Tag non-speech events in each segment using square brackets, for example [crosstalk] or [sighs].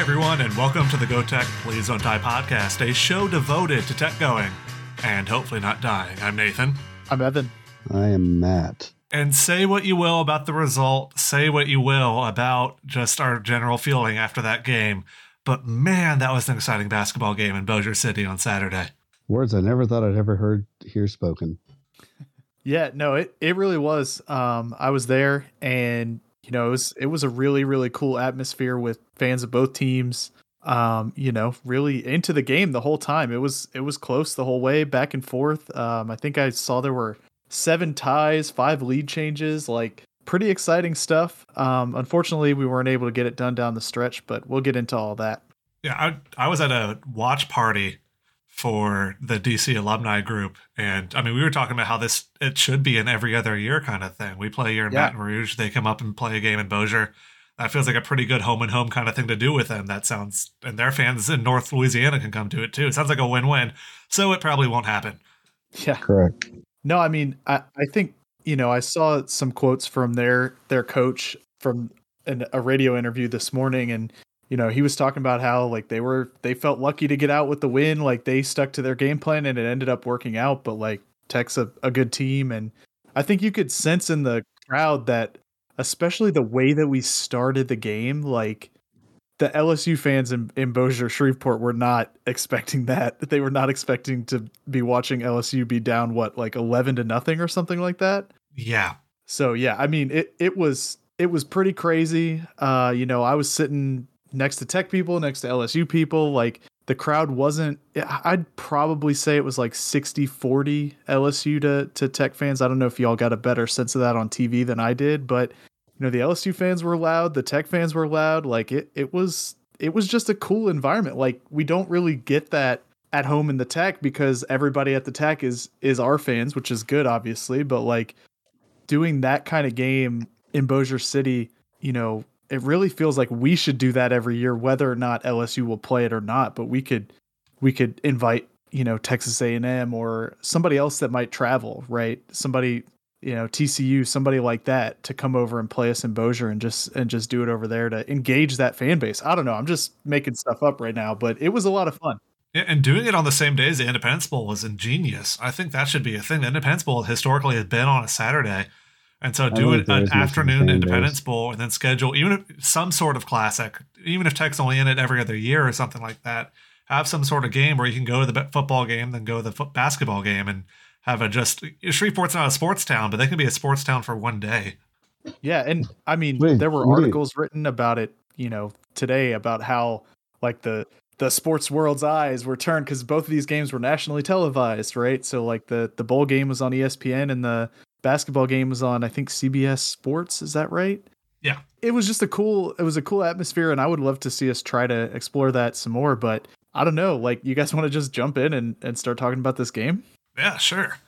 Hi, everyone, and welcome to the Go Tech Please Don't Die podcast, a show devoted to tech going and hopefully not dying. I'm Nathan. I'm Evan. I am Matt. And say what you will about the result, say what you will about just our general feeling after that game. But man, that was an exciting basketball game in Bossier City on Saturday. Words I never thought I'd ever heard here spoken. [laughs] Yeah, no, it, it really was. Um, I was there and you know, it was it was a really, really cool atmosphere with fans of both teams. Um, you know, really into the game the whole time. It was it was close the whole way, back and forth. Um, I think I saw there were seven ties, five lead changes, like pretty exciting stuff. Um, unfortunately, we weren't able to get it done down the stretch, but we'll get into all that. Yeah, I, I was at a watch party for the DC alumni group, and I mean, we were talking about how this it should be an every other year kind of thing. We play a year in yeah. Baton Rouge, they come up and play a game in Bossier. That feels like a pretty good home and home kind of thing to do with them. That sounds, and their fans in North Louisiana can come to it too. It sounds like a win win. So it probably won't happen. Yeah, correct. No, I mean, I, I think you know I saw some quotes from their their coach from an, a radio interview this morning, and you know he was talking about how like they were they felt lucky to get out with the win, like they stuck to their game plan and it ended up working out. But like Tech's a, a good team, and I think you could sense in the crowd that especially the way that we started the game, like the LSU fans in, in Bossier Shreveport were not [laughs] expecting that. They were not expecting to be watching LSU be down what like eleven to nothing or something like that. Yeah. So yeah, I mean it it was it was pretty crazy. Uh, you know, I was sitting next to tech people, next to LSU people, like the crowd wasn't I'd probably say it was like 60-40 LSU to to tech fans. I don't know if y'all got a better sense of that on TV than I did, but you know the LSU fans were loud, the Tech fans were loud. Like it it was it was just a cool environment. Like we don't really get that at home in the Tech because everybody at the Tech is is our fans, which is good obviously, but like doing that kind of game in Bossier City, you know, it really feels like we should do that every year whether or not LSU will play it or not, but we could we could invite you know Texas A&M or somebody else that might travel, right? Somebody you know TCU, somebody like that, to come over and play us in Bossier and just and just do it over there to engage that fan base. I don't know. I'm just making stuff up right now, but it was a lot of fun. And doing it on the same day as the Independence Bowl was ingenious. I think that should be a thing. The Independence Bowl historically has been on a Saturday, and so do it an afternoon Independence days. Bowl and then schedule even if, some sort of classic, even if Tech's only in it every other year or something like that. Have some sort of game where you can go to the football game, then go to the basketball game, and have a just Shreveport's not a sports town, but they can be a sports town for one day. Yeah, and I mean wait, there were articles written about it, you know, today about how like the the sports world's eyes were turned because both of these games were nationally televised, right? So like the the bowl game was on ESPN and the basketball game was on I think CBS Sports. Is that right? Yeah. It was just a cool it was a cool atmosphere and I would love to see us try to explore that some more, but I don't know. Like you guys [laughs] want to just jump in and, and start talking about this game? Yeah, sure.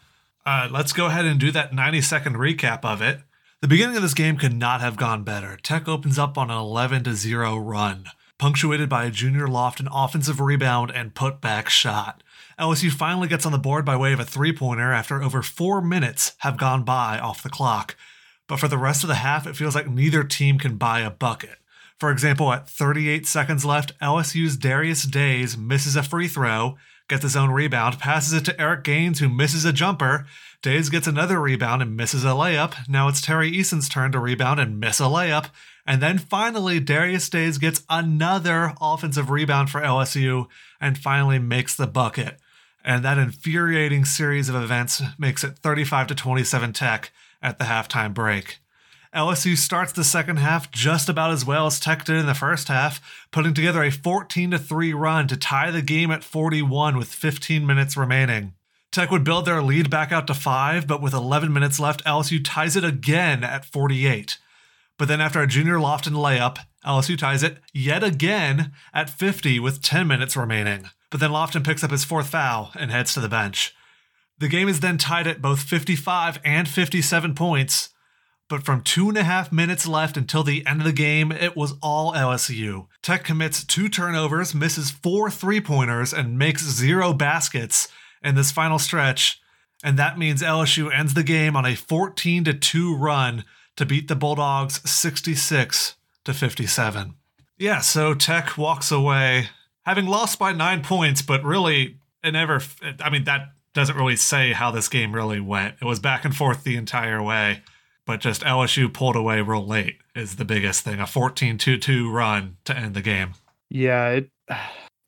Uh, let's go ahead and do that 90 second recap of it. The beginning of this game could not have gone better. Tech opens up on an 11 to 0 run, punctuated by a Junior loft, Lofton offensive rebound and putback shot. LSU finally gets on the board by way of a three pointer after over four minutes have gone by off the clock. But for the rest of the half, it feels like neither team can buy a bucket. For example, at 38 seconds left, LSU's Darius Days misses a free throw, gets his own rebound, passes it to Eric Gaines, who misses a jumper. Days gets another rebound and misses a layup. Now it's Tari Eason's turn to rebound and miss a layup. And then finally, Darius Days gets another offensive rebound for LSU and finally makes the bucket. And that infuriating series of events makes it 35 to 27 Tech at the halftime break. LSU starts the second half just about as well as Tech did in the first half, putting together a 14 3 run to tie the game at 41 with 15 minutes remaining. Tech would build their lead back out to 5, but with 11 minutes left, LSU ties it again at 48. But then after a Junior Lofton layup, LSU ties it yet again at 50 with 10 minutes remaining. But then Lofton picks up his fourth foul and heads to the bench. The game is then tied at both 55 and 57 points, but from two and a half minutes left until the end of the game, it was all LSU. Tech commits two turnovers, misses four three pointers, and makes zero baskets in this final stretch. And that means LSU ends the game on a 14 2 run to beat the Bulldogs 66 to 57. Yeah, so Tech walks away having lost by nine points, but really, it never, I mean, that doesn't really say how this game really went. It was back and forth the entire way, but just LSU pulled away real late is the biggest thing. A 14 2 2 run to end the game. Yeah, it, [sighs]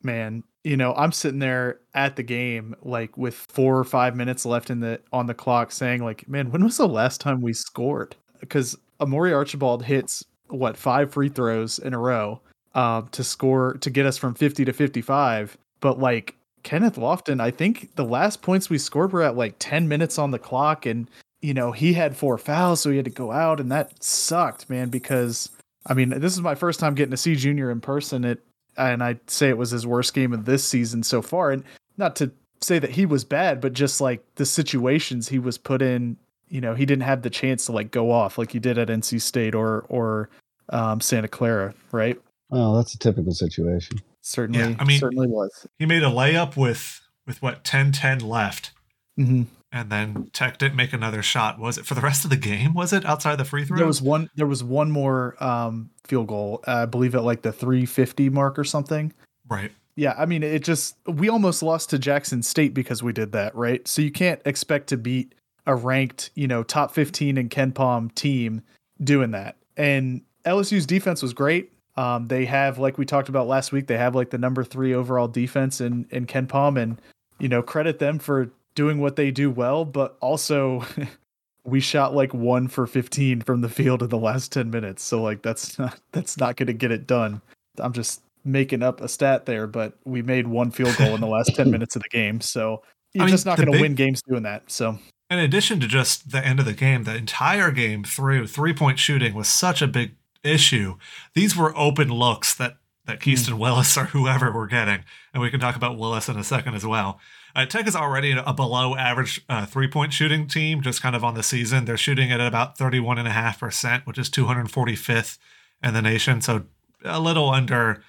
man, you know, I'm sitting there at the game like with four or five minutes left in the on the clock saying like, man, when was the last time we scored? Because Amorie Archibald hits what five free throws in a row um, to score to get us from 50 to 55. But like Kenneth Lofton, I think the last points we scored were at like 10 minutes on the clock. And, you know, he had four fouls, so he had to go out. And that sucked, man, because I mean, this is my first time getting to see Junior in person. It and I'd say it was his worst game of this season so far. And not to say that he was bad, but just like the situations he was put in, you know, he didn't have the chance to like go off like he did at NC State or or um, Santa Clara, right? Oh, that's a typical situation. Certainly, Yeah, I mean- certainly was. He made a layup with, with what, 10 10 left. hmm And then Tech didn't make another shot. Was it for the rest of the game? Was it outside the free throw? There was one. There was one more um, field goal. uh, I believe at like the 350 mark or something. right. Yeah, I mean, it just we almost lost to Jackson State because we did that, right? So you can't expect to beat a ranked, you know, top 15 in KenPom team doing that. And LSU's defense was great. Um, they have, like we talked about last week, they have like the number three overall defense in in KenPom, and you know, credit them for doing what they do well. But also, [laughs] we shot like one for 15 from the field in the last 10 minutes, so like that's [laughs] not that's not going to get it done. I'm just making up a stat there, but we made one field goal in the last 10 minutes of the game. So [laughs] you're I mean, just not going to big- win games doing that. So In addition to just the end of the game, the entire game through three point shooting was such a big issue. These were open looks that that Keaston Willis or whoever were getting, and we can talk about Willis in a second as well. Uh, Tech is already a below average uh, three point shooting team, just kind of on the season. They're shooting at about 31.5%, which is 245th in the nation. So a little under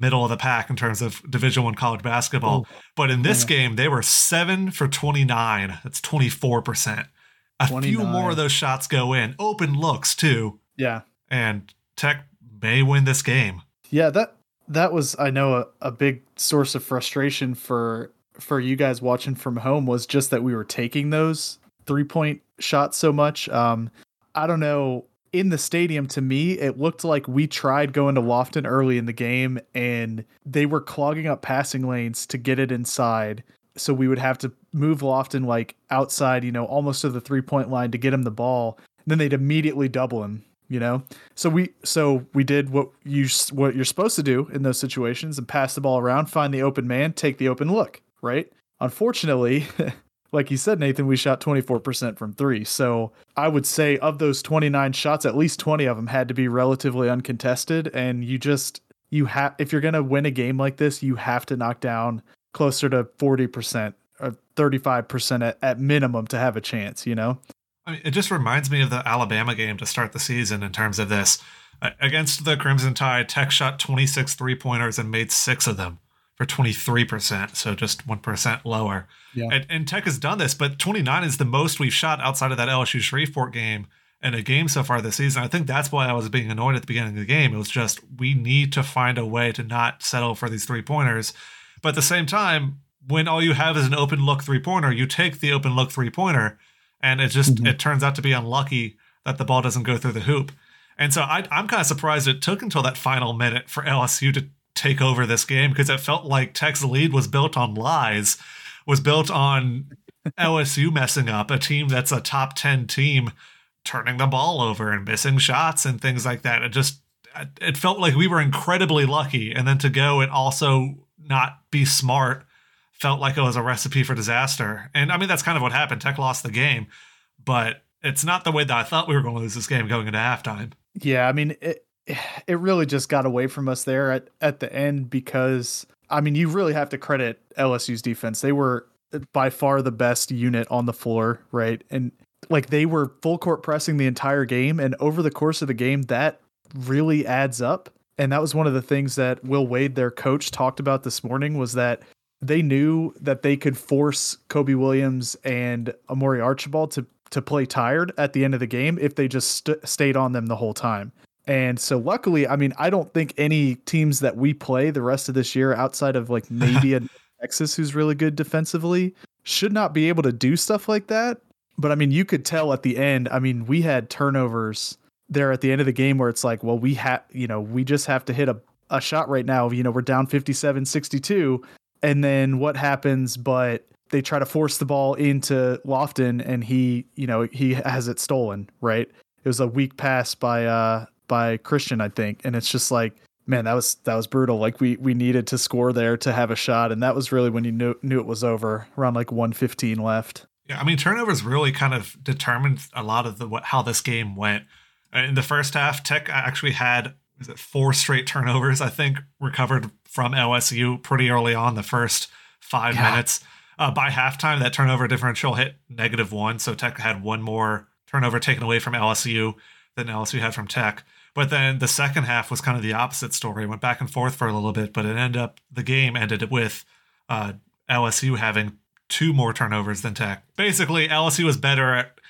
middle of the pack in terms of Division One college basketball. But in this game, they were seven for 29. That's 24%. A few more of those shots go in. Open looks, too. yeah, And Tech may win this game. Yeah, that that was I know a, a big source of frustration for for you guys watching from home was just that we were taking those three point shots so much. Um I don't know. In the stadium, to me, it looked like we tried going to Lofton early in the game and they were clogging up passing lanes to get it inside. So we would have to move Lofton like outside, you know, almost to the three point line to get him the ball. And then they'd immediately double him, you know? So we so we did what you what you're supposed to do in those situations and pass the ball around, find the open man, take the open look, right? Unfortunately, [laughs] like you said, Nathan, we shot 24% from three. So I would say of those 29 shots, at least 20 of them had to be relatively uncontested. And you just you have if you're gonna win a game like this, you have to knock down closer to 40% or 35% at, at minimum to have a chance, you know? I mean, it just reminds me of the Alabama game to start the season in terms of this. Against the Crimson Tide, Tech shot 26 three pointers and made six of them for 23%, so just 1% lower. Yeah. And, and Tech has done this, but 29 is the most we've shot outside of that LSU Shreveport game in a game so far this season. I think that's why I was being annoyed at the beginning of the game. It was just, we need to find a way to not settle for these three pointers. But at the same time, when all you have is an open look three pointer, you take the open look three pointer, and it just Mhm. it turns out to be unlucky that the ball doesn't go through the hoop. And so I, I'm kind of surprised it took until that final minute for LSU to take over this game because it felt like Tech's lead was built on lies, was built on [laughs] LSU messing up, a team that's a top 10 team turning the ball over and missing shots and things like that. It just it felt like we were incredibly lucky and then to go and also not be smart felt like it was a recipe for disaster. And I mean that's kind of what happened. Tech lost the game, but it's not the way that I thought we were going to lose this game going into halftime. Yeah, I mean it it really just got away from us there at at the end because I mean you really have to credit LSU's defense. They were by far the best unit on the floor, right? And like they were full court pressing the entire game and over the course of the game that really adds up. And that was one of the things that Will Wade their coach talked about this morning was that they knew that they could force Cobe Williams and Amorie Archibald to to play tired at the end of the game if they just st- stayed on them the whole time. And so luckily, I mean, I don't think any teams that we play the rest of this year outside of like maybe a [laughs] Texas who's really good defensively should not be able to do stuff like that. But I mean, you could tell at the end, I mean, we had turnovers there at the end of the game where it's like, well, we have, you know, we just have to hit a, a shot right now. You know, we're down 57 62. And then what happens? But they try to force the ball into Lofton and he, you know, he has it stolen, right? It was a weak pass by, uh, by Christian, I think. And it's just like, man, that was that was brutal. Like we we needed to score there to have a shot, and that was really when you knew knew it was over. Around like 115 left. Yeah, I mean turnovers really kind of determined a lot of the how this game went. Uh, in the first half, Tech actually had is it four straight turnovers? I think recovered from LSU pretty early on the first five yeah. minutes. Uh, by halftime, that turnover differential hit negative one, so Tech had one more turnover taken away from LSU than LSU had from Tech. But then the second half was kind of the opposite story. It went back and forth for a little bit, but it ended up the game ended with uh, LSU having two more turnovers than Tech. Basically, LSU was better at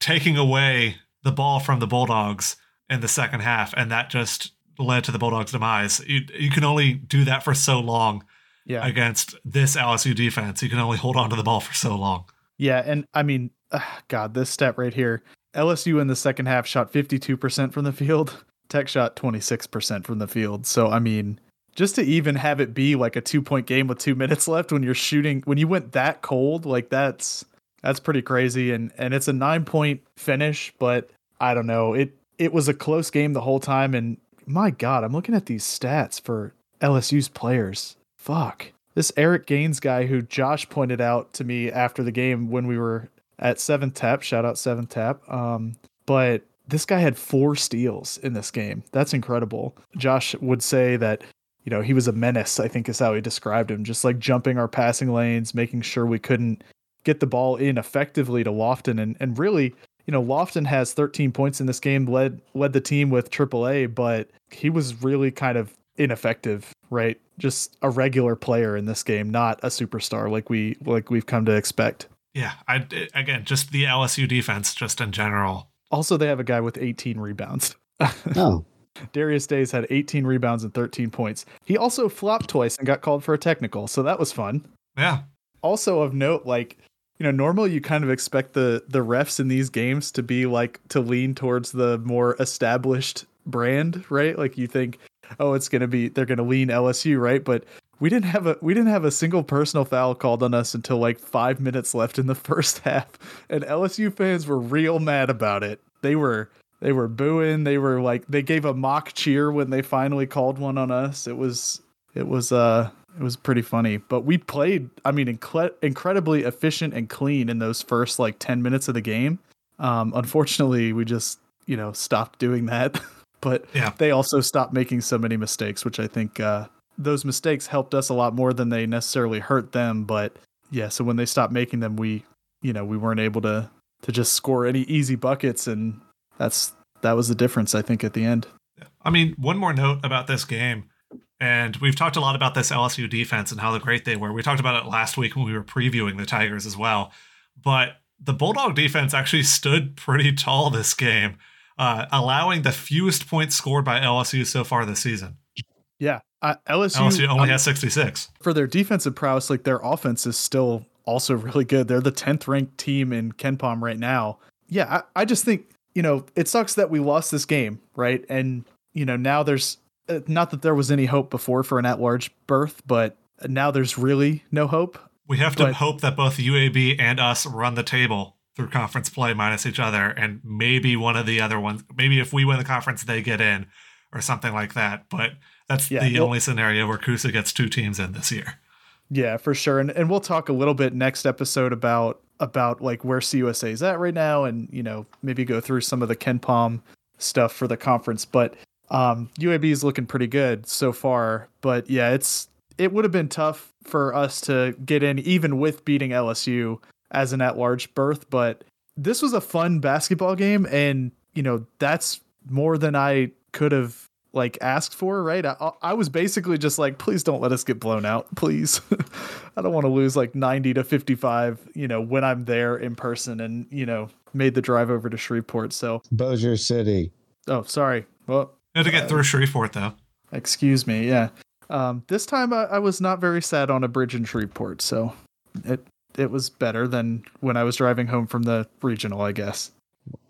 taking away the ball from the Bulldogs in the second half, and that just led to the Bulldogs' demise. You you can only do that for so long yeah. against this LSU defense. You can only hold on to the ball for so long. Yeah, and I mean, uh, God, this stat right here. LSU in the second half shot 52% from the field. [laughs] Tech shot 26% from the field. So, I mean, just to even have it be like a two point game with two minutes [laughs] left when you're shooting, when you went that cold, like that's, that's pretty crazy. And, and it's a nine point finish, but I don't know. It, it was a close game the whole time. And my God, I'm looking at these stats for LSU's players. Fuck. This Eric Gaines guy who Josh pointed out to me after the game when we were at Seventh Tap, shout out Seventh Tap. Um, but this guy had four steals in this game. That's incredible. Josh would say that, you know, he was a menace, I think is how he described him, just like jumping our passing lanes, making sure we couldn't get the ball in effectively to Lofton. And, and really, you know, Lofton has 13 points in this game, led led the team with AAA, but he was really kind of ineffective, right? Just a regular player in this game, not a superstar like we like we've come to expect. Yeah, I again, just the LSU defense, just in general, also, they have a guy with 18 rebounds. [laughs] oh. Darius Days had 18 rebounds and 13 points. He also flopped twice and got called for a technical, so that was fun. Yeah. Also of note, like you know, normally you kind of expect the the refs in these games to be like to lean towards the more established brand, right? Like you think, oh, it's gonna be they're gonna lean LSU, right? But we didn't have a we didn't have a single personal foul called on us until like five minutes left in the [laughs] first half, and LSU fans were real mad about it. They were they were booing. They were like they gave a mock cheer when they finally called one on us. It was it was uh it was pretty funny. But we played I mean incle- incredibly efficient and clean in those first like ten minutes of the game. Um, unfortunately, we just you know stopped doing that. [laughs] but yeah. they also stopped making so many mistakes, which I think uh, those mistakes helped us a lot more than they necessarily hurt them. But yeah, so when they stopped making them, we, you know, we weren't able to to just score any easy buckets, and that's that was the difference, I think, at the end. I mean, one more note about this game, and we've talked a lot about this LSU defense and how great they were. We talked about it last week when we were previewing the Tigers as well, but the Bulldog defense actually stood pretty tall this game, uh, allowing the fewest points scored by LSU so far this season. Yeah, uh, LSU, LSU only um, has 66. For their defensive prowess, like their offense is still also [laughs] really good. They're the 10th ranked team in KenPom right now. Yeah, I, I just think, you know, it sucks that we lost this game, right? And, you know, now there's Uh, not that there was any hope before for an at large berth, but now there's really no hope. We have to but, hope that both UAB and us run the table through conference play minus each other, and maybe one of the other ones. Maybe if we win the conference, they get in, or something like that. But that's yeah, the only scenario where CUSA gets two teams in this year. Yeah, for sure. And and we'll talk a little bit next episode about about like where CUSA is at right now and you know, maybe go through some of the KenPom stuff for the conference. But um UAB is looking pretty good so far. But yeah, it's it would have been tough for us to get in even with beating LSU as an at large berth, but this was a fun basketball game and you know, that's more than I could have like asked for, right? I, I was basically just like, please don't let us get blown out, please. [laughs] I don't want to lose like 90 to 55, you know, when I'm there in person and, you know, made the drive over to Shreveport. So Bossier City. Oh, sorry. Well, had to get through Shreveport though. Excuse me, yeah. Um, this time I, I was not very sad on a bridge in Shreveport, so it it was better than when I was driving home from the regional, I guess.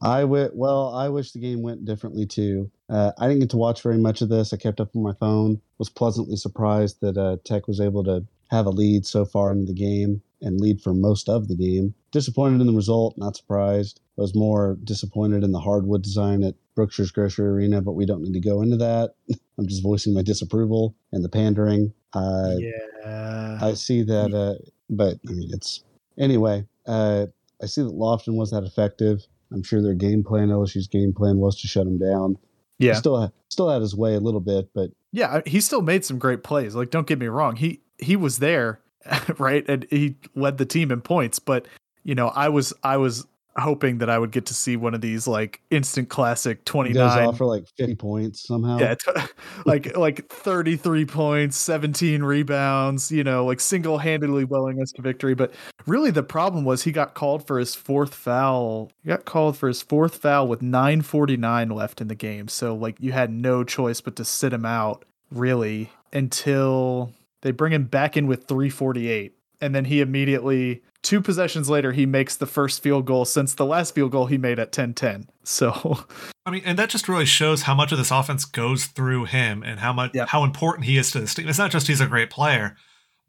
I w- well, I wish the game went differently too. Uh, I didn't get to watch very much of this. I kept up on my phone. Was pleasantly surprised that uh, Tech was able to have a lead so far into the game and lead for most of the game. Disappointed in the result, not surprised. I was more disappointed in the hardwood design at Brookshire's Grocery Arena, but we don't need to go into that. [laughs] I'm just voicing my disapproval and the pandering. Uh, yeah. I see that, uh, but I mean, it's anyway. Uh, I see that Lofton was that effective. I'm sure their game plan, LSU's game plan, was to shut him down. He yeah. still still had his way a little bit, but Yeah, he still made some great plays. Like don't get me wrong. He he was there, [laughs] right? And he led the team in points, but you know, I was I was hoping that I would get to see one of these like instant classic he 29 goes off for like 50 points somehow. yeah, t- [laughs] like like 33 points, 17 rebounds, you know, like single-handedly willing us to victory, but really the problem was he got called for his fourth foul. He got called for his fourth foul with 9:49 left in the game. So like you had no choice but to sit him out really until they bring him back in with 348 and then he immediately two possessions later he makes the first field goal since the last field goal he made at 10-10. So I mean, and that just really shows how much of this offense goes through him and how much Yeah. how important he is to this team. It's not just he's a great player,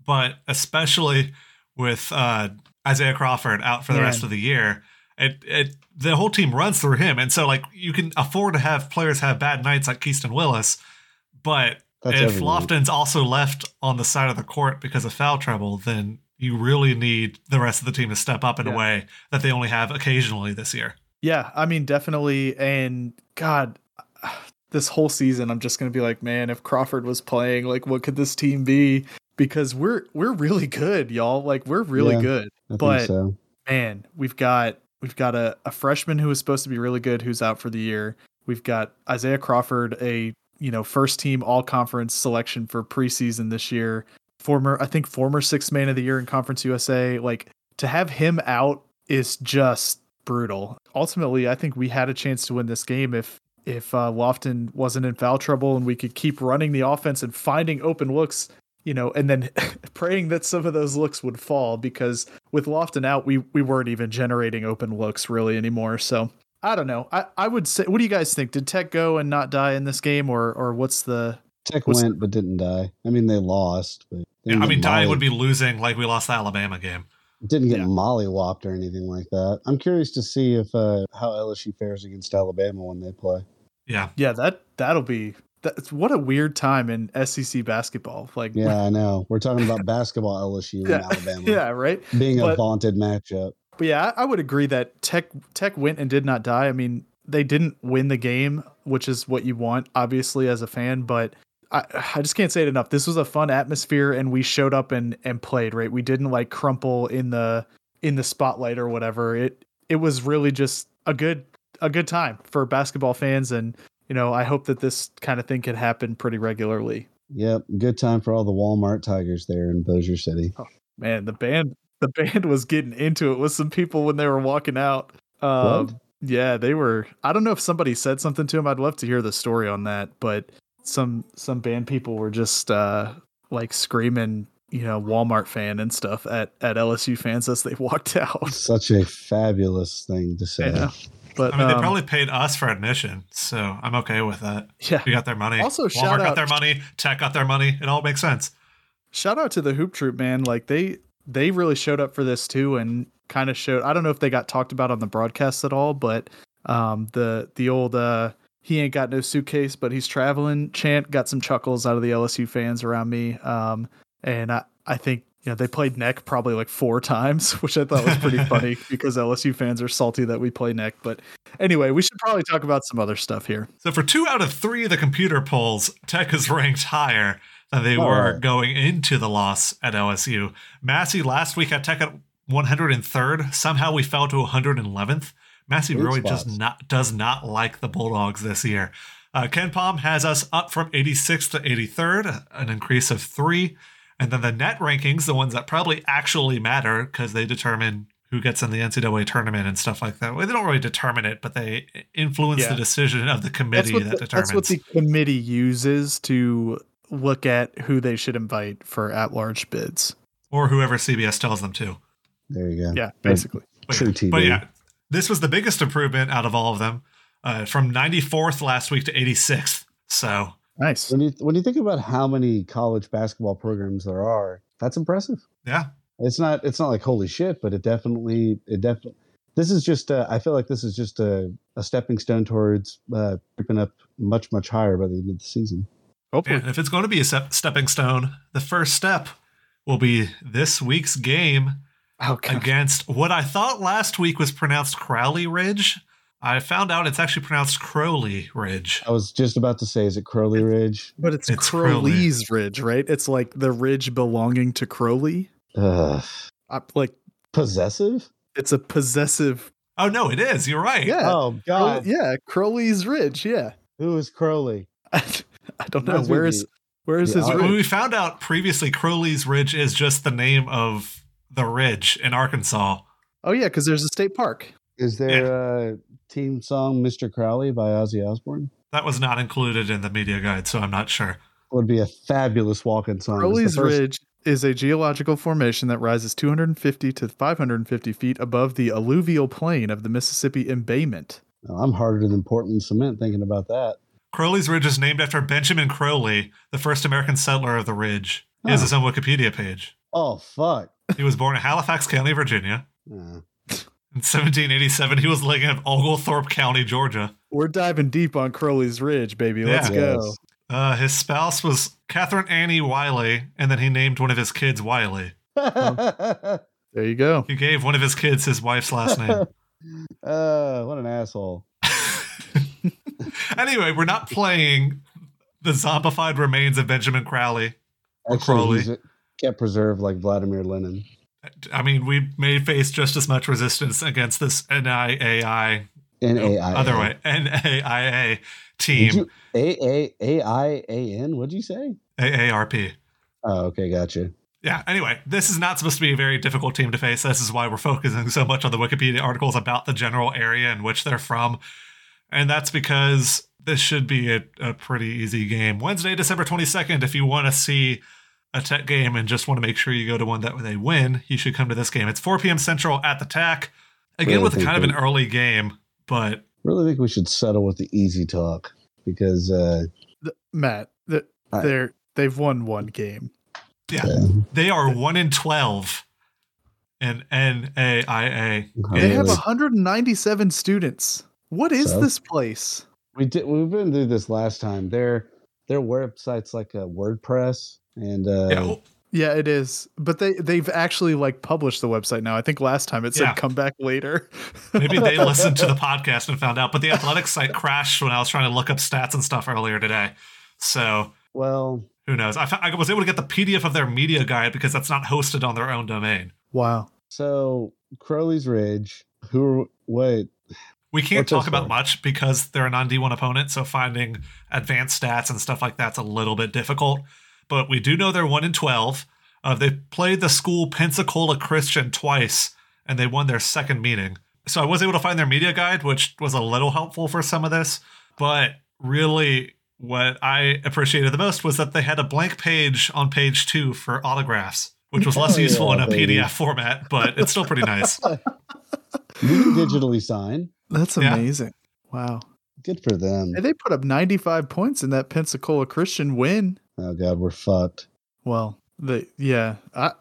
but especially with uh, Isaiah Crawford out for the Man. rest of the year, it it the whole team runs through him, and so like you can afford to have players have bad nights like Keaston Willis, but That's if every. Lofton's also left on the side of the court because of foul trouble, then you really need the rest of the team to step up in Yeah. a way that they only have occasionally this year. Yeah, I mean, definitely. And God, this whole season, I'm just gonna be like, man, if Crawford was playing, like, what could this team be? Because we're we're really good, y'all. Like, we're really Yeah. good. I but- think so. Man, we've got we've got a, a freshman who is supposed to be really good, who's out for the year. We've got Isaiah Crawford, a you know first team All Conference selection for preseason this year. Former, I think, former sixth man of the year in Conference USA. Like to have him out is just brutal. Ultimately, I think we had a chance to win this game if if uh, Lofton wasn't in foul trouble and we could keep running the offense and finding open looks, you know, and then [laughs] praying that some of those looks would fall because with Lofton out, we we weren't even generating open looks really anymore. So I don't know. I, I would say, what do you guys think? Did Tech go and not die in this game, or or what's the? Tech what's- went but didn't die. I mean, they lost, but they Yeah, I mean, dying would be losing like we lost the Alabama game. didn't get Yeah. mollywopped or anything like that. I'm curious to see if uh, how LSU fares against Alabama when they play. Yeah. Yeah, that that'll be. That's what a weird time in SEC basketball. Like, Yeah, [laughs] I know. We're talking about basketball LSU and Alabama [laughs] yeah, right. being a vaunted matchup. But yeah, I, would agree that Tech Tech went and did not die. I mean, they didn't win the game, which is what you want, obviously, as a fan. But I, I just can't say it enough. This was a fun atmosphere, and we showed up and and played. Right, we didn't like crumple in the in the spotlight or whatever. It it was really just a good a good time for basketball fans, and you know, I hope that this kind of thing can happen pretty regularly. Yep, good time for all the Walmart Tigers there in Bossier City. Oh, man, the band the band was getting into it with some people when they were walking out. Um, What? yeah, they were. I don't know if somebody said something to him. I'd love to hear the story on that. But some some band people were just uh, like screaming, you know, Walmart fan and stuff at at LSU fans as they [laughs] walked out. Such a fabulous thing to say. Yeah. But I mean, they um, probably paid us for admission, so I'm okay with that. yeah. We got their money. Also, Walmart shout got their money. Tech got their money. It all makes sense. shout out to the hoop troop man like they they really showed up for this too and kind of showed i don't know if they got talked about on the broadcast at all but um the the old uh he ain't got no suitcase but he's traveling. Chant got some chuckles out of the lsu fans around me um and i i think you know they played neck probably like four [laughs] times which i thought was pretty funny [laughs] because lsu fans are salty that we play neck but anyway we should probably talk about some other stuff here. So for two out of three of the computer polls, Tech is ranked higher than they All were going into the loss at LSU. Massey last week had Tech at 103rd. Somehow we fell to 111th. Massey Weird really just not does not like the Bulldogs this year. Uh, KenPom has us up from 86th to 83rd, an increase of three. And then the net rankings, the ones that probably actually matter because they determine who gets in the NCAA tournament and stuff like that. Well, they don't really determine it, but they influence Yeah. the decision of the That's committee what, that the, determines. that's what the committee uses to look at who they should invite for at-large bids. or whoever CBS tells them to. There you go. Yeah, basically. But, True TV. but yeah, this was the biggest improvement out of all of them, uh, from 94th last week to 86th. So Nice. When you when you think about how many college basketball programs there are, that's impressive. yeah, It's not it's not like holy shit, but it definitely it definitely this is just uh, I feel like this is just a, a stepping stone towards uh, creeping up much much higher by the end of the season. Hopefully. and if it's going to be a stepping stone, the first step will be this week's game Oh, against what I thought last week was pronounced Crowley Ridge. I found out it's actually pronounced Crowley Ridge. I was just about to say, is it Crowley Ridge? But it's, It's Crowley. Crowley's Ridge, right? It's like the ridge belonging to Crowley. Ugh. Uh, like possessive? it's a possessive. Oh no, it is. You're right. Yeah. Oh Crow- God, yeah, Crowley's Ridge. Yeah. who is Crowley? [laughs] [laughs] I, don't know. Where is where is the his When ridge? we found out previously, Crowley's Ridge is just the name of the ridge in Arkansas. Oh yeah, because there's a state park. Is there a team song "Mr. Crowley" by Ozzy Osbourne? That was not included in the media guide, so I'm not sure. Would be a fabulous walk-in song. Crowley's first- Ridge is a geological formation that rises 250 to 550 feet above the alluvial plain of the Mississippi embayment. Oh, I'm harder than Portland cement thinking about that. Crowley's Ridge is named after Benjamin Crowley, the first American settler of the ridge. He has Huh. his own Wikipedia page. Oh fuck. He was born in Halifax County, Virginia. Uh, In 1787, he was living in Oglethorpe County, Georgia. We're diving deep on Crowley's Ridge, baby. Let's Yeah. go. yes. Uh, his spouse was Catherine Annie Wiley, and then he named one of his kids Wiley. [laughs] There you go. He gave one of his kids his wife's last name. [laughs] uh, what an asshole. [laughs] anyway, we're not playing the zombified remains of Benjamin Crowley. Actually, Crowley. can't preserve like Vladimir Lenin. I mean, we may face just as much resistance against this NIAI, N no, A I. other way, NAIA team, you A A A I A N? What'd you say? AARP. Oh, okay, gotcha. Yeah, anyway, this is not supposed to be a very difficult team to face. This is why we're focusing so much on the Wikipedia articles about the general area in which they're from. And that's because this should be a, a pretty easy game. Wednesday, December 22nd, if you want to see a tech game and just want to make sure you go to one that they win, you should come to this game. It's 4 p.m. Central at the TAC. Again, Really with think kind of an early game, but Really think we should settle with the easy talk because uh, Th- Matt, th- I- they're they've won one game. yeah, uh, they are 1 in 12 in NAIA. They have 197 students. What is So? this place? we did we've been through this last time. Their their website's like a WordPress, and uh, Yeah, Yeah, it is. But they they've actually like published the website now. I think last time it said Yeah. come back later. [laughs] Maybe they [laughs] listened to the podcast and found out, but the athletics site crashed when I was trying to look up stats and stuff earlier today. So well, who knows? I, I was able to get the PDF of their media guide because that's not hosted on their own domain. wow. so Crowley's Ridge. Who? Wait, We can't talk about much because they're a non D1 opponent, so finding advanced stats and stuff like that's a little bit difficult. But we do know they're 1 in 12. Uh, they played the school Pensacola Christian twice, and they won their second meeting. So I was able to find their media guide, which was a little helpful for some of this. But really, what I appreciated the most was that they had a blank page on page two for autographs, which was less Hell useful yeah, in a baby. PDF format, but it's still pretty nice. [laughs] you can digitally sign. That's Yeah. amazing. Wow. Good for them. Hey, they put up 95 points in that Pensacola Christian win. Oh god, we're fucked. Well, the yeah, I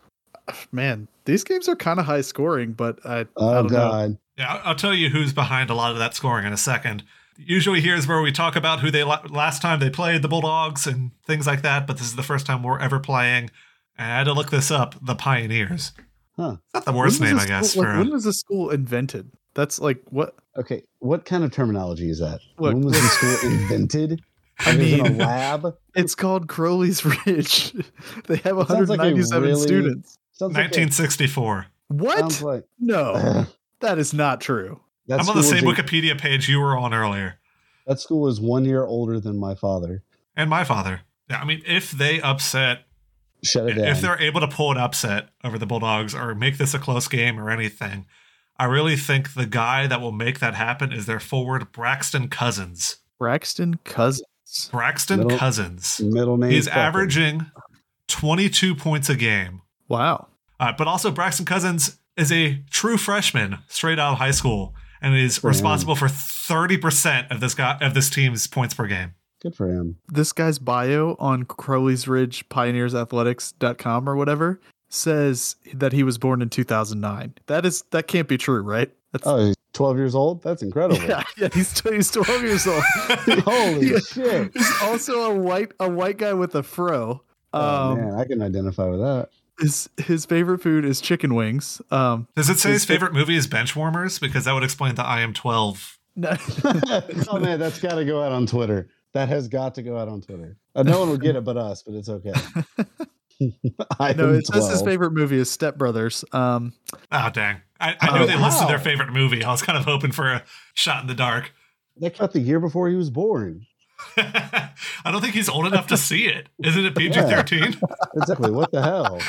man, these games are kind of high scoring, but I, I Oh don't know. god. Yeah, I'll- I'll tell you who's behind a lot of that scoring in a second. Usually, here's where we talk about who they last time they played the Bulldogs and things like that. But this is the first time we're ever playing. And I had to look this up. The Pioneers. Huh. It's not the worst was name, this I guess. school- like, for when was the school invented? That's like what? Okay, what kind of terminology is that? Look, when was the school invented? [laughs] I It was in a lab. it's called Crowley's Ridge. [laughs] they have It sounds like a 197 really- students. Sounds like a- 1964. What? like no, [laughs] that is not true. that I'm on the same is a- Wikipedia page you were on earlier, That school is one year older than my father. and my father. Yeah, I mean, if they upset Shut it down. if they're able to pull an upset over the Bulldogs or make this a close game or anything, I really think the guy that will make that happen is their forward Braxton Cousins. Braxton Cousins. Braxton Middle- Cousins. Middle name. He's fucker. averaging 22 points a game. Wow. Uh, but also, Braxton Cousins is a true freshman straight out of high school and is For him. responsible for 30% of this guy of this team's points per game. Good for him. This guy's bio on Crowley's Ridge Pioneers Athletics.com or whatever says that he was born in 2009. That is that can't be true, right? That's Oh, he's 12 years old? That's incredible. [laughs] yeah, yeah, he's he's 12 years old. [laughs] Holy Yeah. shit. He's also a white a white guy with a fro. Oh, Um, man, I can identify with that. his his favorite food is chicken wings. Um, Does it say his His- favorite movie is Benchwarmers? Because that would explain the I am 12. no- [laughs] oh, man, that's got to go out on Twitter. That has got to go out on Twitter. Uh, no one will get it but us, but it's okay. [laughs] I no, am it says his favorite movie is Step Brothers. Um, Oh, dang. I, I Oh, knew they listed their favorite movie. I was kind of hoping for a shot in the dark. [laughs] They cut the year before he was born. I don't think he's old enough to see it. Isn't it PG 13? [laughs] Exactly. What the hell?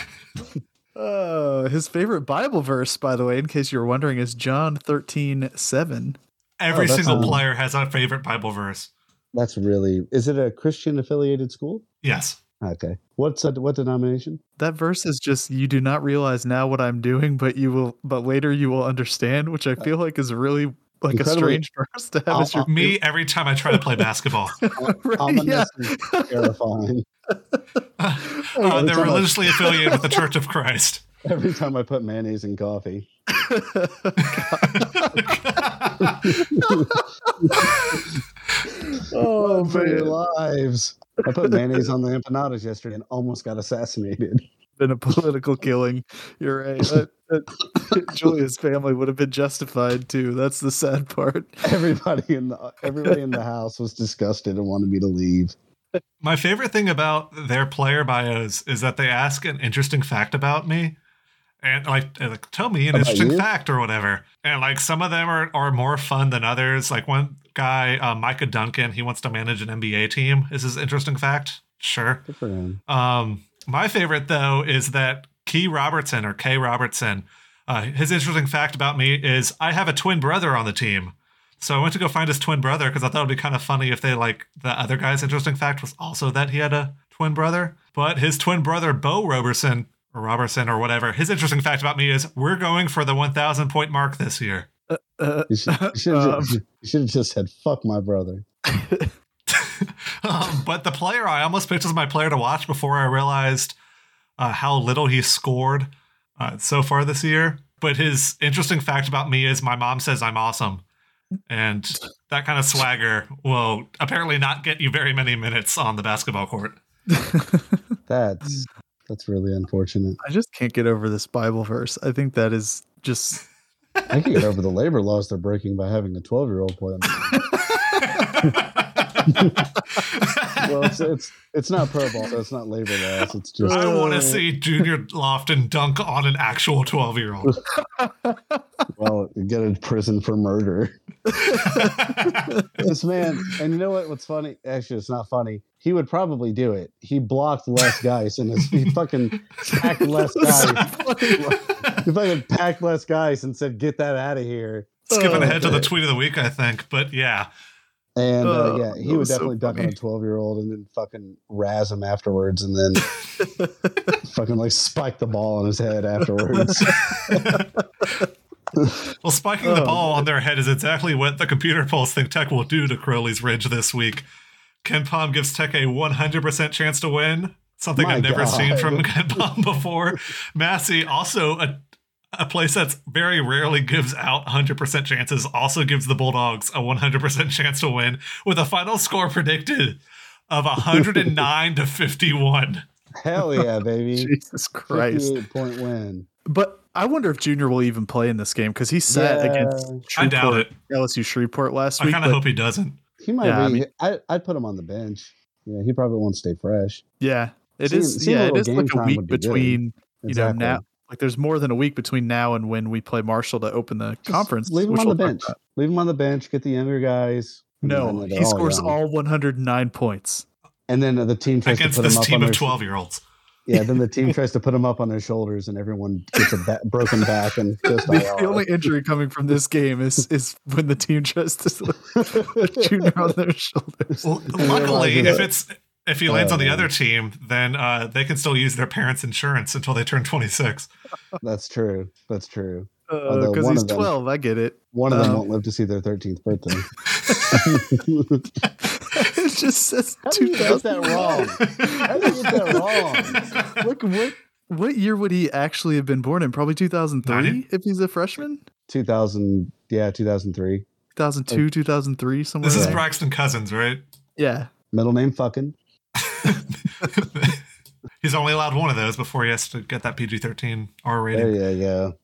uh, his favorite Bible verse, by the way, in case you were wondering, is John 13 7. Every Oh, single cool. player has a favorite Bible verse. That's really. Is it a Christian affiliated school? Yes. Okay. What's that? What denomination? That verse is just you do not realize now what I'm doing, but you will but later you will understand, which I feel like is really like a strange [laughs] verse to have as your Me, every time I try to play basketball. [laughs] Right, [laughs] Ominous yeah. and terrifying. Uh, every they're time I- religiously affiliated with the Church of Christ. Every time I put mayonnaise in coffee. oh Run for your lives. I put mayonnaise on the empanadas yesterday and almost got assassinated. [laughs] been a political killing. You're right. [laughs] That- that- [laughs] Julia's family would have been justified too. That's the sad part. Everybody in the everybody in the house was disgusted and wanted me to leave. My favorite thing about their player bios is that they ask an interesting fact about me. And like, they're like tell me an About interesting you? fact or whatever. And like some of them are, are more fun than others. Like one guy, uh, Micah Duncan, he wants to manage an NBA team. Is his interesting fact? Sure. Good for him. Um, my favorite though is that Key Robertson or Kay Robertson. Uh, his interesting fact about me is I have a twin brother on the team. So I went to go find his twin brother because I thought it'd be kind of funny if they like the other guy's interesting fact was also that he had a twin brother. But his twin brother Bo Robertson or Robertson or whatever, his interesting fact about me is we're going for the 1,000 point mark this year. Uh, You should, you [laughs] should have Um, just, you should have just said "fuck my brother." [laughs] um, but the player I almost picked as my player to watch before I realized uh, how little he scored uh, so far this year. But his interesting fact about me is my mom says I'm awesome. And that kind of swagger will apparently not get you very many minutes on the basketball court. [laughs] That's that's really unfortunate. I just can't get over this Bible verse. I think that is just I can get over the labor laws they're breaking by having a twelve-year-old play. On the [laughs] well, it's, it's it's not pro ball, so it's not labor laws. It's just I want to uh, see Junior Lofton dunk on an actual 12 year old. [laughs] well, get in prison for murder. [laughs] this man, and you know what? What's funny? Actually, it's not funny. He would probably do it. He blocked less guys and [laughs] he fucking packed Les Geis. He fucking packed Les Geis and said, "Get that out of here." Skipping ahead to the tweet of the week, I think. But yeah. And uh, Oh, yeah, he would was so definitely dunk on a twelve-year-old and then fucking razz him afterwards, and then [laughs] fucking like spike the ball on his head afterwards. [laughs] Well, spiking the Oh, ball on their head is exactly what the computer polls think Tech will do to Crowley's Ridge this week. KenPom gives Tech a 100% chance to win, something My I've never seen from [laughs] KenPom before. Massey, also a, a place that's very rarely gives out 100% chances, also gives the Bulldogs a 100% chance to win with a final score predicted of 109 to [laughs] 51. Hell yeah, [laughs] baby! Jesus Christ. Fifty-eight point win. But I wonder if Junior will even play in this game because he sat Yeah. against I doubt it. LSU Shreveport last week. I kind of hope he doesn't. He might Yeah, I be. mean- I, I'd put him on the bench. Yeah, he probably won't stay fresh. yeah, it Seeing- is. seeing yeah, it little is game like a week would be good. between you know Exactly. now. Like there's more than a week between now and when we play Marshall to open the Just conference. Leave him on the we'll talk bench. about. Leave him on the bench. Get the younger guys. No, then they're he scores young. all 109 points. And then the team tries Against to put him this up team of 12 year olds. Yeah, then the team tries to put him up on their shoulders, and everyone gets a ba- broken back and goes [laughs] to The, the only injury coming from this game is is when the team tries to [laughs] put Junior on their shoulders. Well, luckily, if it's if he lands Oh, on the man. other team, then uh, they can still use their parents' insurance until they turn 26. That's true. That's true. Because one he's them- 12, I get it. One of them Um, won't live to see their 13th birthday. [laughs] it just says How do you get that wrong? How do you get that wrong? Look, what what year would he actually have been born in? Probably 2003 if he's a freshman? 2000, yeah, 2003. 2002, 2003, somewhere. This is there. Braxton Cousins, right? Yeah. Middle name fucking. [laughs] He's only allowed one of those before he has to get that PG 13 R There rating. you go.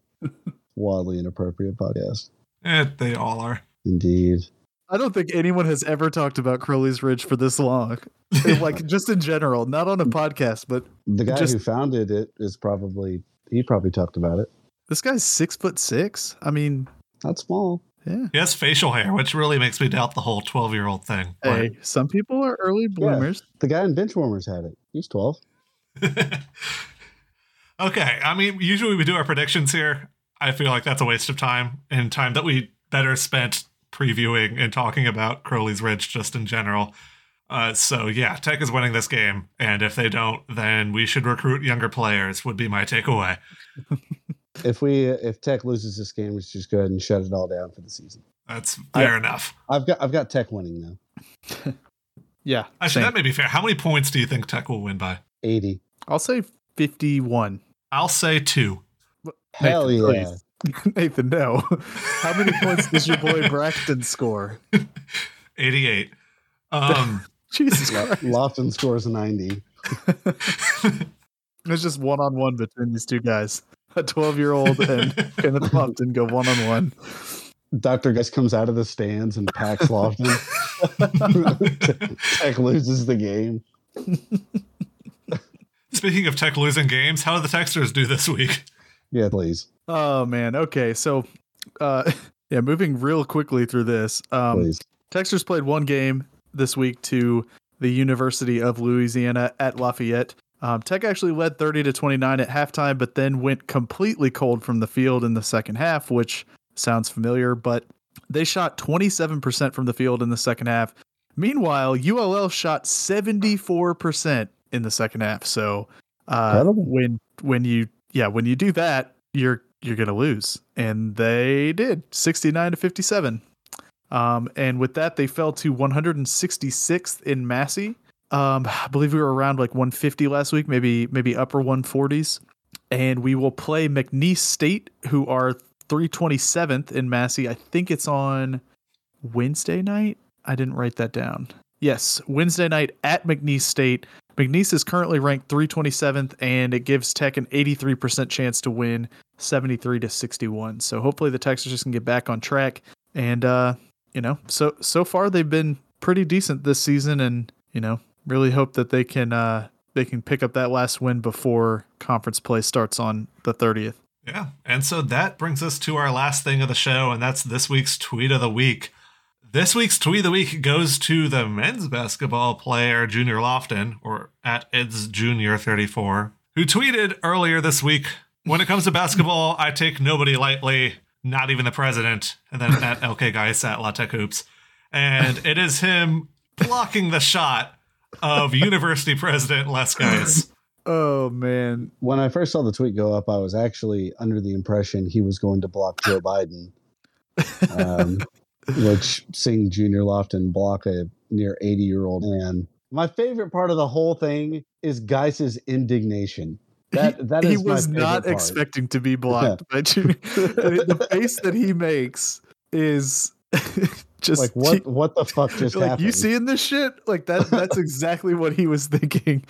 Wildly inappropriate podcast. Eh, they all are. Indeed. I don't think anyone has ever talked about Crowley's Ridge for this long. like [laughs] just in general, not on a podcast, but The guy Just- who founded it is probably, he probably talked about it. this guy's six foot six. I mean, Not small. yeah. He has facial hair, which really makes me doubt the whole 12 year old thing. but- Hey, some people are early bloomers. The guy in Benchwarmers had it. He's 12. [laughs] okay. I mean, usually we do our predictions here. I feel like that's a waste of time and time that we better spent previewing and talking about Crowley's Ridge just in general. Uh, so yeah, Tech is winning this game, and if they don't, then we should recruit younger players. Would be my takeaway. [laughs] If we, if Tech loses this game, let's just go ahead and shut it all down for the season. That's fair enough. I've got, I've got Tech winning now. [laughs] Yeah. Actually, same. that may be fair. How many points do you think Tech will win by? 80. I'll say 51. I'll say two. Hell Nathan, yeah. please. [laughs] Nathan, no. How many points does your boy Braxton score? [laughs] 88. Um, [laughs] Jesus Lo- Christ. Lofton scores 90. It's just one on one between these two guys. A 12 year old and Kenneth Lofton go one on one. Dr. Guice comes out of the stands and packs Lofton. Tech loses the game. Speaking of Tech losing games, how did the Techsters do this week? Yeah, please. Oh, man. Okay. So, uh, [laughs] yeah, moving real quickly through this. Um, Please. Played one game this week to the University of Louisiana at Lafayette. Um, Tech actually led 30 to 29 at halftime, but then went completely cold from the field in the second half, which sounds familiar, but they shot 27% from the field in the second half. Meanwhile, ULL shot 74% in the second half. So uh, when when you yeah when you do that, you're you're gonna lose, and they did 69 to 57. Um, and with that, they fell to 166th in Massey. Um, I believe we were around like 150 last week, maybe maybe upper 140s. And we will play McNeese State, who are 327th in Massey. I think it's on Wednesday night. I didn't write that down. Yes, Wednesday night at McNeese State. McNeese is currently ranked 327th, and it gives Tech an 83% chance to win 73 to 61. So hopefully the Texans just can get back on track. And uh, you know, so so far they've been pretty decent this season, and you know, really hope that they can uh they can pick up that last win before conference play starts on the 30th. Yeah. And so that brings us to our last thing of the show, and that's this week's tweet of the week. This week's tweet of the week goes to the men's basketball player Junior Lofton, or at Itz Junior 34, who tweeted earlier this week, "When it comes to basketball, I take nobody lightly, not even the president." And then at LK Guice at La Tech Hoops, and it is him blocking the shot of University President Les Guice. Oh man, When I first saw the tweet go up, I was actually under the impression he was going to block Joe Biden, [laughs] um, which seeing Junior Lofton block a near 80 year old man. My favorite part of the whole thing is Guice's indignation. That that is he my was not part. expecting to be blocked by Junior. [laughs] The face that he makes is [laughs] just like what what the fuck just like happened? you seeing this shit like that that's [laughs] exactly what he was thinking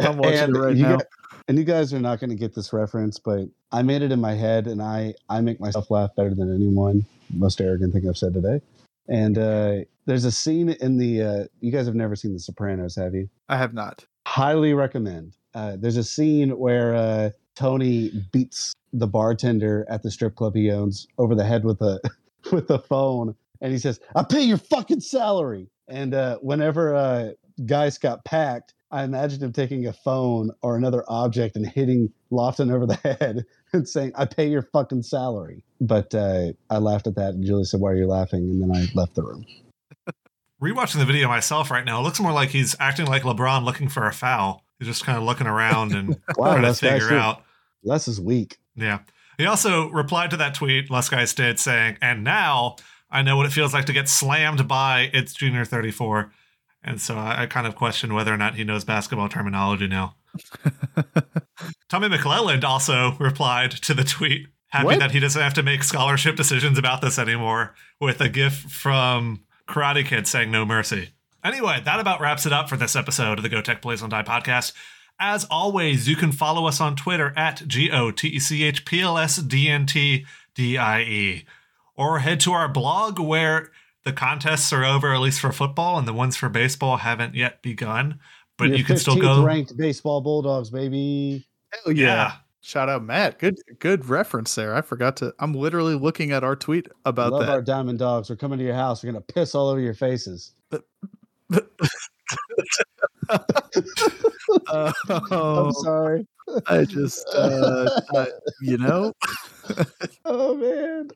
i'm watching and it right now and you Guice are not going to get this reference, but I made it in my head, and I I make myself laugh better than anyone. Most arrogant thing I've said today. And uh, there's a scene in the. Uh, you guys have never seen The Sopranos, have you? i have not Highly recommend. Uh, there's a scene where uh, Tony beats the bartender at the strip club he owns over the head with a [laughs] with a phone, and he says, "I pay your fucking salary." And uh, whenever uh, guys got packed, I imagined him taking a phone or another object and hitting Lofton over the [laughs] head and saying, "I pay your fucking salary." But uh, I laughed at that, and Julie said, "Why are you laughing?" And then I left the room. [laughs] Rewatching the video myself right now, it looks more like he's acting like LeBron looking for a foul. He's just kind of looking around and [laughs] Wow, trying to figure out. Les is weak. Yeah. He also replied to that tweet Les Guice did saying, and now I know what it feels like to get slammed by its junior 34. And so I, I kind of question whether or not he knows basketball terminology now. [laughs] Tommy McClelland also replied to the tweet, happy What? that he doesn't have to make scholarship decisions about this anymore, with a gif from Karate Kid saying no mercy. Anyway, that about wraps it up for this episode of the Go Tech Please Don't Die podcast. As always, you can follow us on Twitter at G O T E C H P L S D N T D I E. Or head to our blog where the contests are over, at least for football, and the ones for baseball haven't yet begun. But Your you can still 15th go. ranked baseball Bulldogs, baby. Hell yeah. Shout out Matt. Good good reference there. I forgot to I'm literally looking at our tweet about Love that. our Diamond Dogs. We're coming to your house. We're gonna piss all over your faces. Uh, [laughs] [laughs] I'm sorry. I just uh, I- you know [laughs] oh man.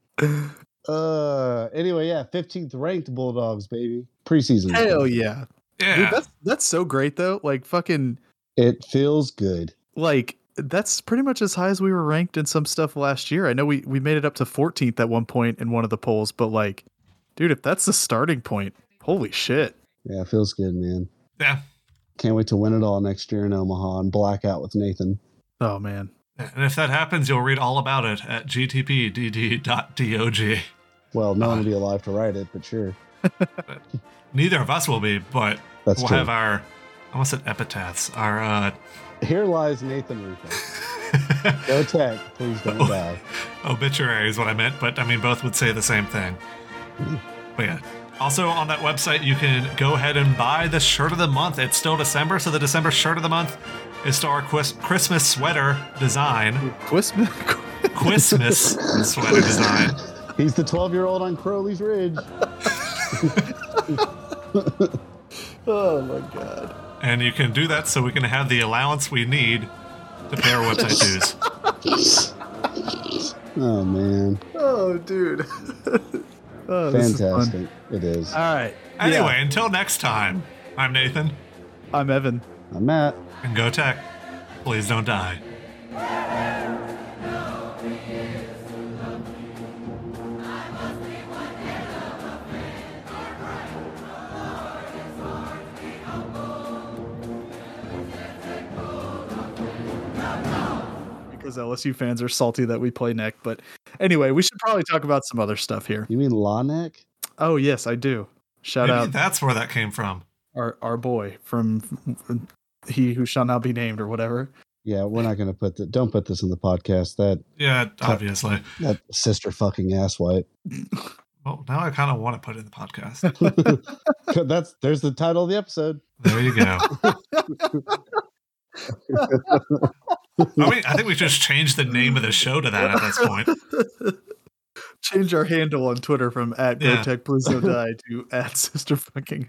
Uh. Anyway, yeah. 15th ranked Bulldogs, baby. Preseason. hell yeah. Yeah. Dude, that's that's so great though. Like fucking It feels good. like that's pretty much as high as we were ranked in some stuff last year. I know we we made it up to 14th at one point in one of the polls, but like dude, if that's the starting point, holy shit. Yeah, it feels good, man. yeah. Can't wait to win it all next year in Omaha and blackout with Nathan. Oh man. And if that happens, you'll read all about it at gtpdd.dog. Well, no one Uh. will be alive to write it, but sure. [laughs] Neither of us will be, but That's we'll true. have our, I almost said epitaphs, our, uh, Here lies Nathan Rufo. [laughs] Go tech, please don't [laughs] die. obituary is what I meant, but I mean, both would say the same thing. But yeah. Also, on that website, you can go ahead and buy the shirt of the month. It's still December, so the December shirt of the month is still our Quis- Christmas sweater design. Quism Christmas sweater design. He's the 12 year old on Crowley's Ridge. [laughs] [laughs] Oh my god. And you can do that so we can have the allowance we need to pay our website [laughs] dues. Oh, man. Oh dude. oh, this is. Fantastic. It is. All right. Anyway, Yeah. until next time, I'm Nathan, I'm Evan. I'm Matt. and go tech. Please don't die. Because LSU fans are salty that we play neck. But anyway, we should probably talk about some other stuff here. You mean Law Neck? Oh yes, I do. Shout Maybe out that's where that came from. our our boy from he who shall not be named or whatever. Yeah, we're not going to put that. Don't put this in the podcast. That Yeah, [laughs] obviously. that sister fucking asswipe. [laughs] Well, now I kind of want to put it in the podcast. [laughs] That's there's the title of the episode. There you go. I mean, I think we just changed the name of the show to that at this point. [laughs] Change our handle on Twitter from at Yeah. GoTech Please Don't Die to at Sister Fucking.